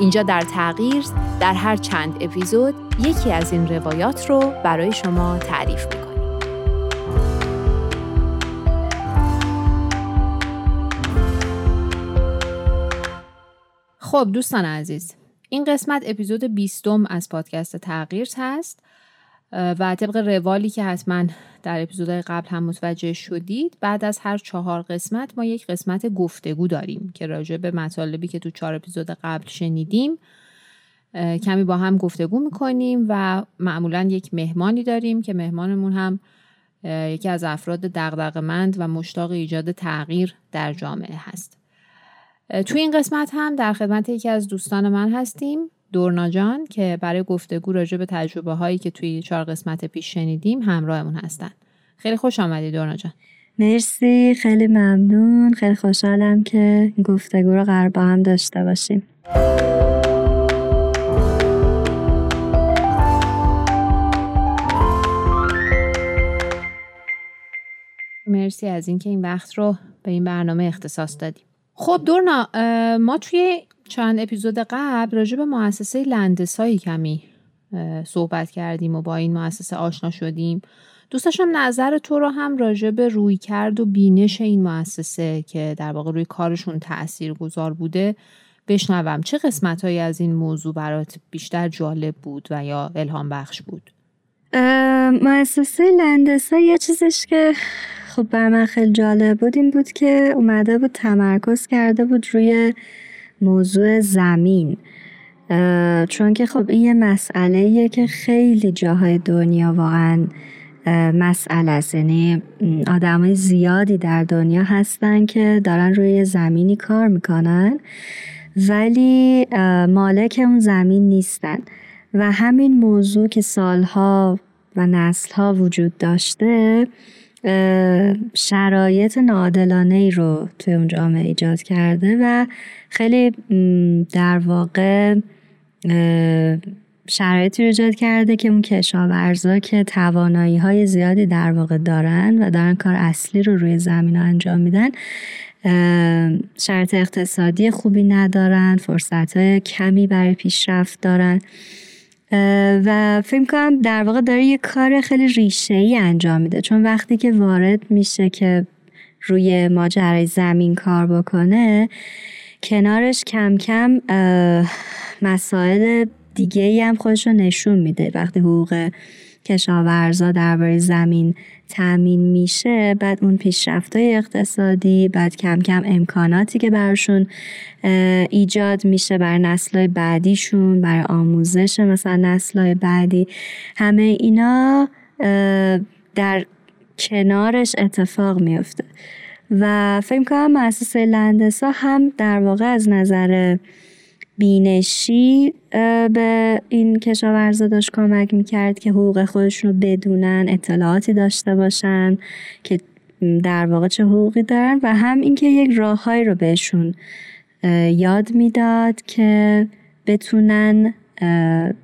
اینجا در تغییر در هر چند اپیزود یکی از این روایات رو برای شما تعریف می‌کنیم. خب دوستان عزیز این قسمت اپیزود بیستم از پادکست تغییر هست و طبق روالی که حتما در اپیزودهای قبل هم متوجه شدید بعد از هر چهار قسمت ما یک قسمت گفتگو داریم که راجع به مطالبی که تو چهار اپیزود قبل شنیدیم کمی با هم گفتگو می‌کنیم و معمولا یک مهمانی داریم که مهمانمون هم یکی از افراد دغدغه‌مند و مشتاق ایجاد تغییر در جامعه هست. توی این قسمت هم در خدمت یکی از دوستان من هستیم. دورنا جان که برای گفتگو راجع به تجربه هایی که توی چهار قسمت پیش شنیدیم همراهمون هستن. خیلی خوش آمدی دورنا جان مرسی خیلی ممنون. خیلی خوشحالم که گفتگو رو قرار با هم داشته باشیم. مرسی از اینکه این وقت رو به این برنامه اختصاص دادیم. خب دورنا ما توی چند اپیزود قبل راجع به مؤسسه لندسایی کمی صحبت کردیم و با این مؤسسه آشنا شدیم. دوست داشتم نظر تو رو هم راجع به روی کرد و بینش این مؤسسه که در واقع روی کارشون تأثیر گذار بوده بشنوم. چه قسمت هایی از این موضوع برات بیشتر جالب بود و یا الهام بخش بود؟ مؤسسه لندسا یه چیزش که خب بر من خیلی جالب بود این بود که اومده بود تمرکز کرده بود روی موضوع زمین. چون که خب این یه مسئله که خیلی جاهای دنیا واقعا مسئله است. یعنی آدمای زیادی در دنیا هستن که دارن روی زمینی کار می‌کنن ولی مالک اون زمین نیستن. و همین موضوع که سالها و نسلها وجود داشته شرایط ناعادلانه ای رو توی اون جامعه ایجاد کرده و خیلی در واقع شرایطی رو ایجاد کرده که اون کشاورزا که توانایی های زیادی در واقع دارن و دارن کار اصلی رو روی زمین انجام میدن شرط اقتصادی خوبی ندارن فرصت های کمی برای پیشرفت دارن. و فکر کنم در واقع داره یه کار خیلی ریشه ای انجام میده. چون وقتی که وارد میشه که روی ماجرای زمین کار بکنه کنارش کم کم مسائل دیگه ای هم خودش رو نشون میده. وقتی حقوق کشاورزا درباره زمین تأمین میشه بعد اون پیشرفت اقتصادی بعد کم کم امکاناتی که براشون ایجاد میشه بر نسلهای بعدیشون برای آموزش مثلا نسلهای بعدی. همه اینا در کنارش اتفاق میفته و فکر کنم مؤسسه لندسا هم در واقع از نظر بینشی به این کشاورزا داشت کمک می‌کرد که حقوق خودشون رو بدونن اطلاعاتی داشته باشن که در واقع چه حقوقی دارن و هم اینکه یک راههایی رو بهشون یاد می‌داد که بتونن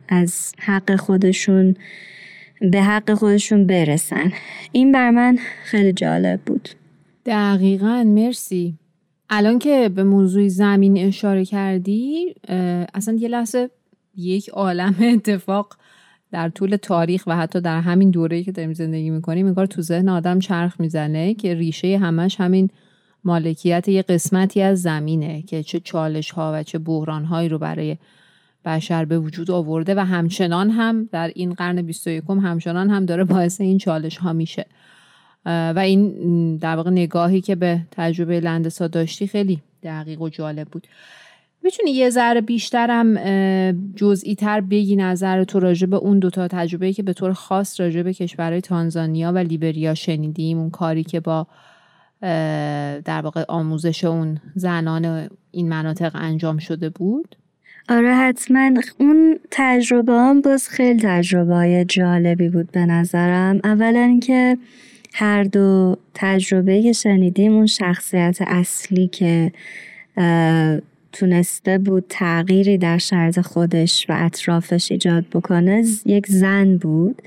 از حق خودشون به حق خودشون برسن. این بر من خیلی جالب بود. دقیقا مرسی. الان که به موضوع زمین اشاره کردی اصلا یه لحظه یک عالم اتفاق در طول تاریخ و حتی در همین دوره که داریم زندگی می‌کنیم انگار تو ذهن آدم چرخ می‌زنه که ریشه همش همین مالکیت یه قسمتی از زمینه که چه چالش ها و چه بحران هایی رو برای بشر به وجود آورده و همچنان هم در این قرن 21 همچنان هم داره باعث این چالش ها میشه. و این در واقع نگاهی که به تجربه لندسا داشتی خیلی دقیق و جالب بود. می‌تونی یه ذره بیشترم جزئی تر بگی نظر تو راجع به اون دوتا تجربه که به طور خاص راجع به کشورهای تانزانیا و لیبریا شنیدیم؟ اون کاری که با در واقع آموزش اون زنان این مناطق انجام شده بود؟ آره حتما. اون تجربه هم باز خیلی تجربه جالبی بود به نظرم. اولا اینکه هر دو تجربه شنیدیم اون شخصیت اصلی که تونسته بود تغییری در شرط خودش و اطرافش ایجاد بکنه یک زن بود.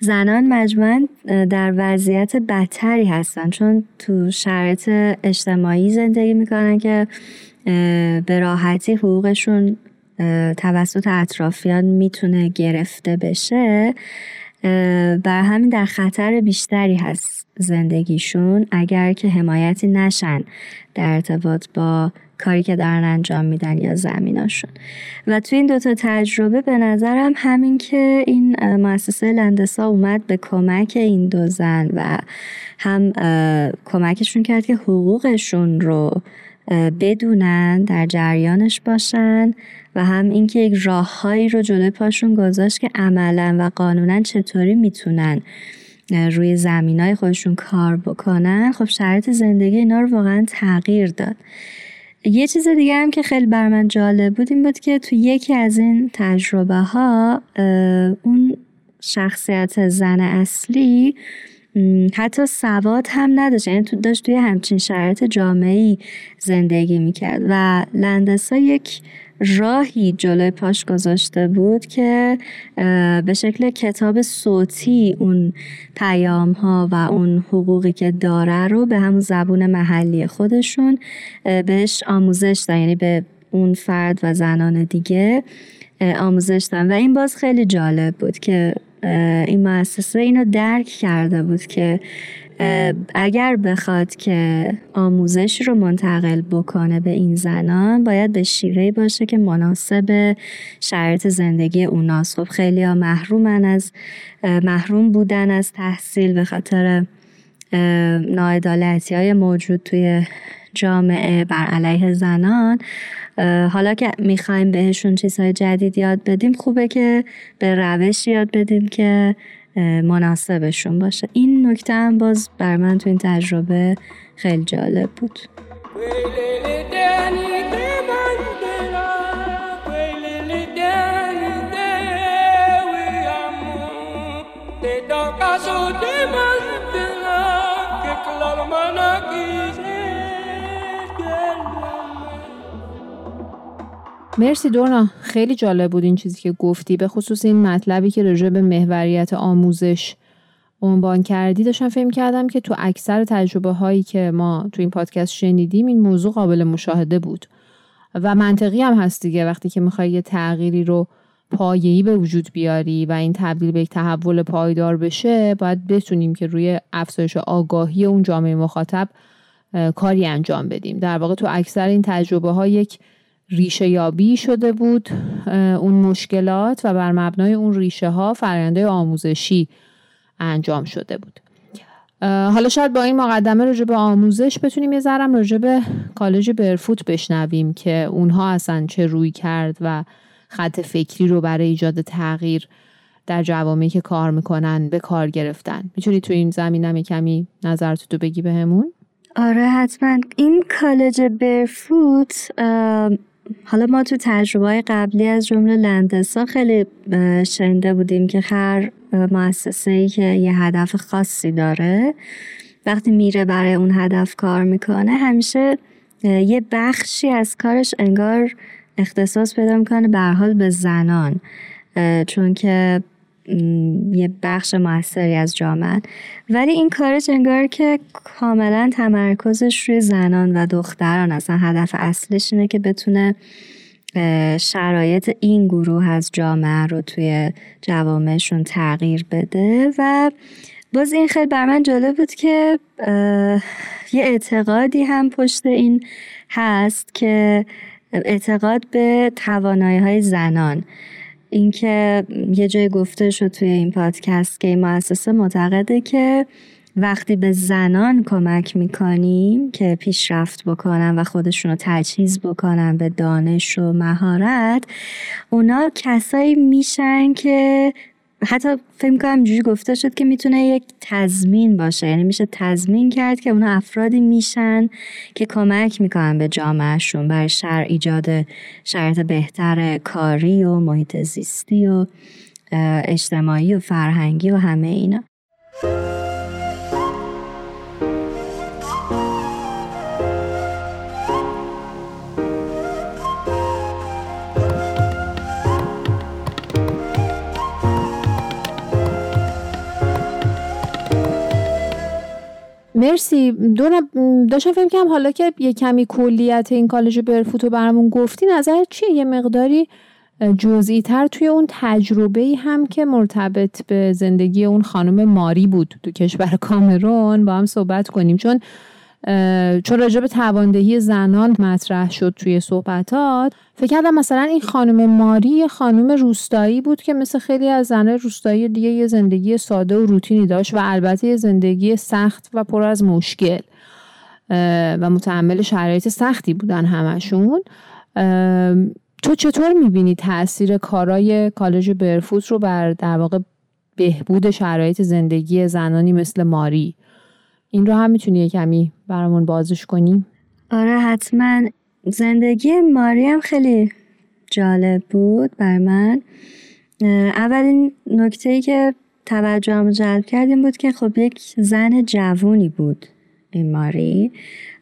زنان مجموعا در وضعیت بدتری هستن چون تو شرط اجتماعی زندگی می‌کنن که به راحتی حقوقشون توسط اطرافیان می‌تونه گرفته بشه. بر همین در خطر بیشتری هست زندگیشون. اگر که حمایتی نشن در ارتباط با کاری که دارن انجام میدن یا زمیناشون. و تو این دوتا تجربه به نظرم همین که این مؤسسه لندسا اومد به کمک این دو زن و هم کمکشون کرد که حقوقشون رو بدونن در جریانش باشن و هم اینکه یک راههایی رو جلوی پاشون گذاشت که عملا و قانونا چطوری می‌تونن روی زمین های خودشون کار بکنن خب شرایط زندگی اینا رو واقعا تغییر داد. یه چیز دیگه هم که خیلی بر من جالب بود این بود که تو یکی از این تجربه ها اون شخصیت زن اصلی حتی سواد هم نداشت. یعنی تو داشت توی همچین شرایط جامعی زندگی می‌کرد. و لندسا یک راهی جلوی پاش گذاشته بود که به شکل کتاب صوتی اون پیام ها و اون حقوقی که داره رو به همون زبون محلی خودشون بهش آموزش داد. یعنی به اون فرد و زنان دیگه آموزش دادن و این باز خیلی جالب بود که این مؤسسه اینو درک کرده بود که اگر بخواد که آموزش رو منتقل بکنه به این زنان باید به شیوهی باشه که مناسب شرایط زندگی اوناست. خب خیلی ها محرومن از محروم بودن از تحصیل به خاطر ناعدالتی های موجود توی جامعه بر علیه زنان. حالا که می‌خوایم بهشون چیزهای جدید یاد بدیم خوبه که به روش یاد بدیم که مناسبشون باشه. این نکته هم باز بر من تو این تجربه خیلی جالب بود. مرسی دورنا. خیلی جالب بود این چیزی که گفتی به خصوص این مطلبی که راجع به محوریت آموزش عنوان کردی. داشتم فهم کردم که تو اکثر تجربه هایی که ما تو این پادکست شنیدیم این موضوع قابل مشاهده بود. و منطقی هم هست دیگه. وقتی که می‌خوای یه تغییری رو پایه‌ای به وجود بیاری و این تبدیل به یک تحول پایدار بشه باید بتونیم که روی افزایش آگاهی اون جامعه مخاطب کاری انجام بدیم. در واقع تو اکثر این تجربه ها یک ریشه یابی شده بود اون مشکلات و بر مبنای اون ریشه ها فرآیندهای آموزشی انجام شده بود. حالا شاید با این مقدمه راجع به آموزش بتونیم یه ذرم راجع به کالج برفوت بشنویم که اونها اصلا چه روی کرد و خط فکری رو برای ایجاد تغییر در جوامعی که کار می‌کنن به کار گرفتن. می‌تونی تو این زمینم کمی نظرتو تو بگی بهمون؟ آره حتما. این کالج برفوت حالا ما تو تجربه قبلی از جمله لندسا خیلی شنیده بودیم که هر مؤسسه ای که یه هدف خاصی داره وقتی میره برای اون هدف کار می‌کنه همیشه یه بخشی از کارش انگار اختصاص پیدا می‌کنه به حال به زنان. چون که یه بخش موثری از جامعه ولی این کارش انگار که کاملا تمرکزش روی زنان و دختران اصلا هدف اصلش اینه که بتونه شرایط این گروه از جامعه رو توی جوامعشون تغییر بده. و باز این خیلی بر من جالب بود که یه اعتقادی هم پشت این هست که اعتقاد به توانایی های زنان. اینکه یه جای گفته شد توی این پادکست که این مؤسسه معتقده که وقتی به زنان کمک می‌کنیم که پیشرفت بکنن و خودشون رو تجهیز بکنن به دانش و مهارت اونا کسایی میشن که حتی فکر کنم اینجوری گفته شد که می‌تونه یک تضمین باشه. یعنی میشه تضمین کرد که اونا افرادی میشن که کمک می‌کنن به جامعهشون برای شر ایجاد شرایط بهتر کاری و محیط زیستی و اجتماعی و فرهنگی و همه اینا. مرسی. دو داشتم فکر کنم حالا که یه کمی کلیت این کالج برفوتو برامون گفتی نظر چیه؟ یه مقداری جزئی تر توی اون تجربه هم که مرتبط به زندگی اون خانم ماری بود تو کشور کامرون. با هم صحبت کنیم. چون چون راجع به تواندهی زنان مطرح شد توی صحبتات فکر کردم مثلا این خانم ماری خانم روستایی بود که مثل خیلی از زنهای روستایی دیگه یه زندگی ساده و روتینی داشت و البته یه زندگی سخت و پر از مشکل و متحمل شرایط سختی بودن همشون. تو چطور می‌بینی تاثیر کارای کالج برفوت رو بر در واقع بهبود شرایط زندگی زنانی مثل ماری؟ این رو هم می‌تونی کمی برامون بازش کنیم آره حتما. زندگی ماری هم خیلی جالب بود بر من. اولین نکته ای که توجهم جلب کردیم بود که خب یک زن جوونی بود این ماری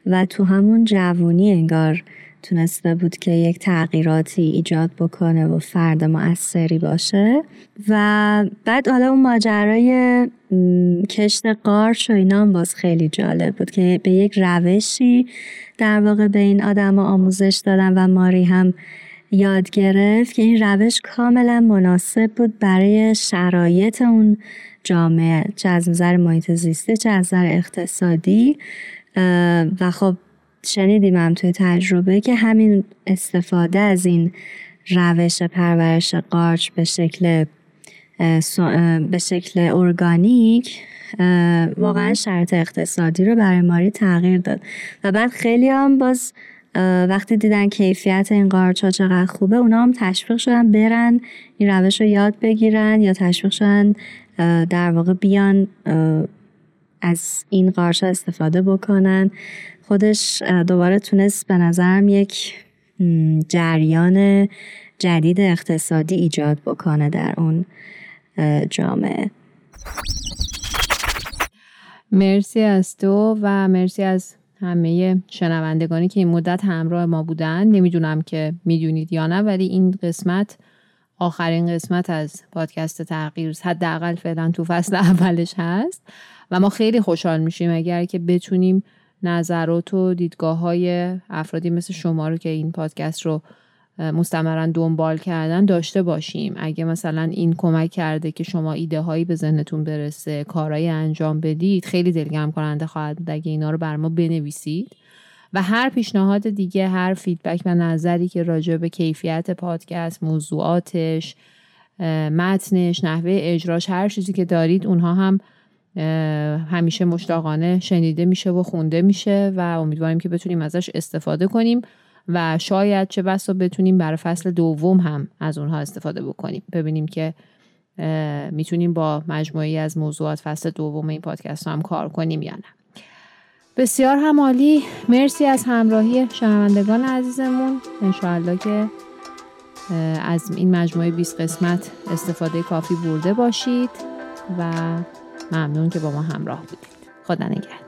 و تو همون جوونی انگار تونسته بود که یک تغییراتی ایجاد بکنه و فرد مؤثری باشه. و بعد حالا اون ماجرای کشت قارچ و اینا هم باز خیلی جالب بود که به یک روشی در واقع به این آدم آموزش دادن و ماری هم یاد گرفت که این روش کاملا مناسب بود برای شرایط اون جامعه چه از نظر محیط زیستی چه از نظر اقتصادی. و خب شنیدیم هم توی تجربه که همین استفاده از این روش پرورش قارچ به شکل به شکل ارگانیک واقعا شرط اقتصادی رو برای ماری تغییر داد. و بعد خیلی هم باز وقتی دیدن کیفیت این قارچ ها چقدر خوبه اونا هم تشویق شدن برن این روش رو یاد بگیرن یا تشویق شدن در واقع بیان از این قارچ استفاده بکنن. خودش دوباره تونست به نظرم یک جریان جدید اقتصادی ایجاد بکنه در اون جامعه. مرسی از تو و مرسی از همه شنوندگانی که این مدت همراه ما بودن. نمی‌دونم که می‌دونید یا نه ولی این قسمت آخرین قسمت از پادکست تغییر حداقل فعلا تو فصل اولش هست و ما خیلی خوشحال میشیم اگر که بتونیم نظرات و دیدگاه های افرادی مثل شما رو که این پادکست رو مستمرا دنبال کردن داشته باشیم. اگه مثلا این کمک کرده که شما ایده هایی به ذهنتون برسه کارهایی انجام بدید خیلی دلگرم کننده خواهد بود. اگه اینا رو بر ما بنویسید. و هر پیشنهاد دیگه هر فیدبک و نظری که راجع به کیفیت پادکست موضوعاتش متنش نحوه اجراش هر چیزی که دارید اونها هم همیشه مشتاقانه شنیده میشه و خونده میشه و امیدواریم که بتونیم ازش استفاده کنیم و شاید چه بسا بتونیم برای فصل دوم هم از اونها استفاده بکنیم. ببینیم که می‌تونیم با مجموعی از موضوعات فصل دوم این پادکست هم کار کنیم یا نه. بسیار هم عالی مرسی از همراهی شنوندگان عزیزمون. انشاءالله که از این مجموعه 20 قسمت استفاده کافی برده باشید و ممنون که با ما همراه بودید. خدا نگهدار.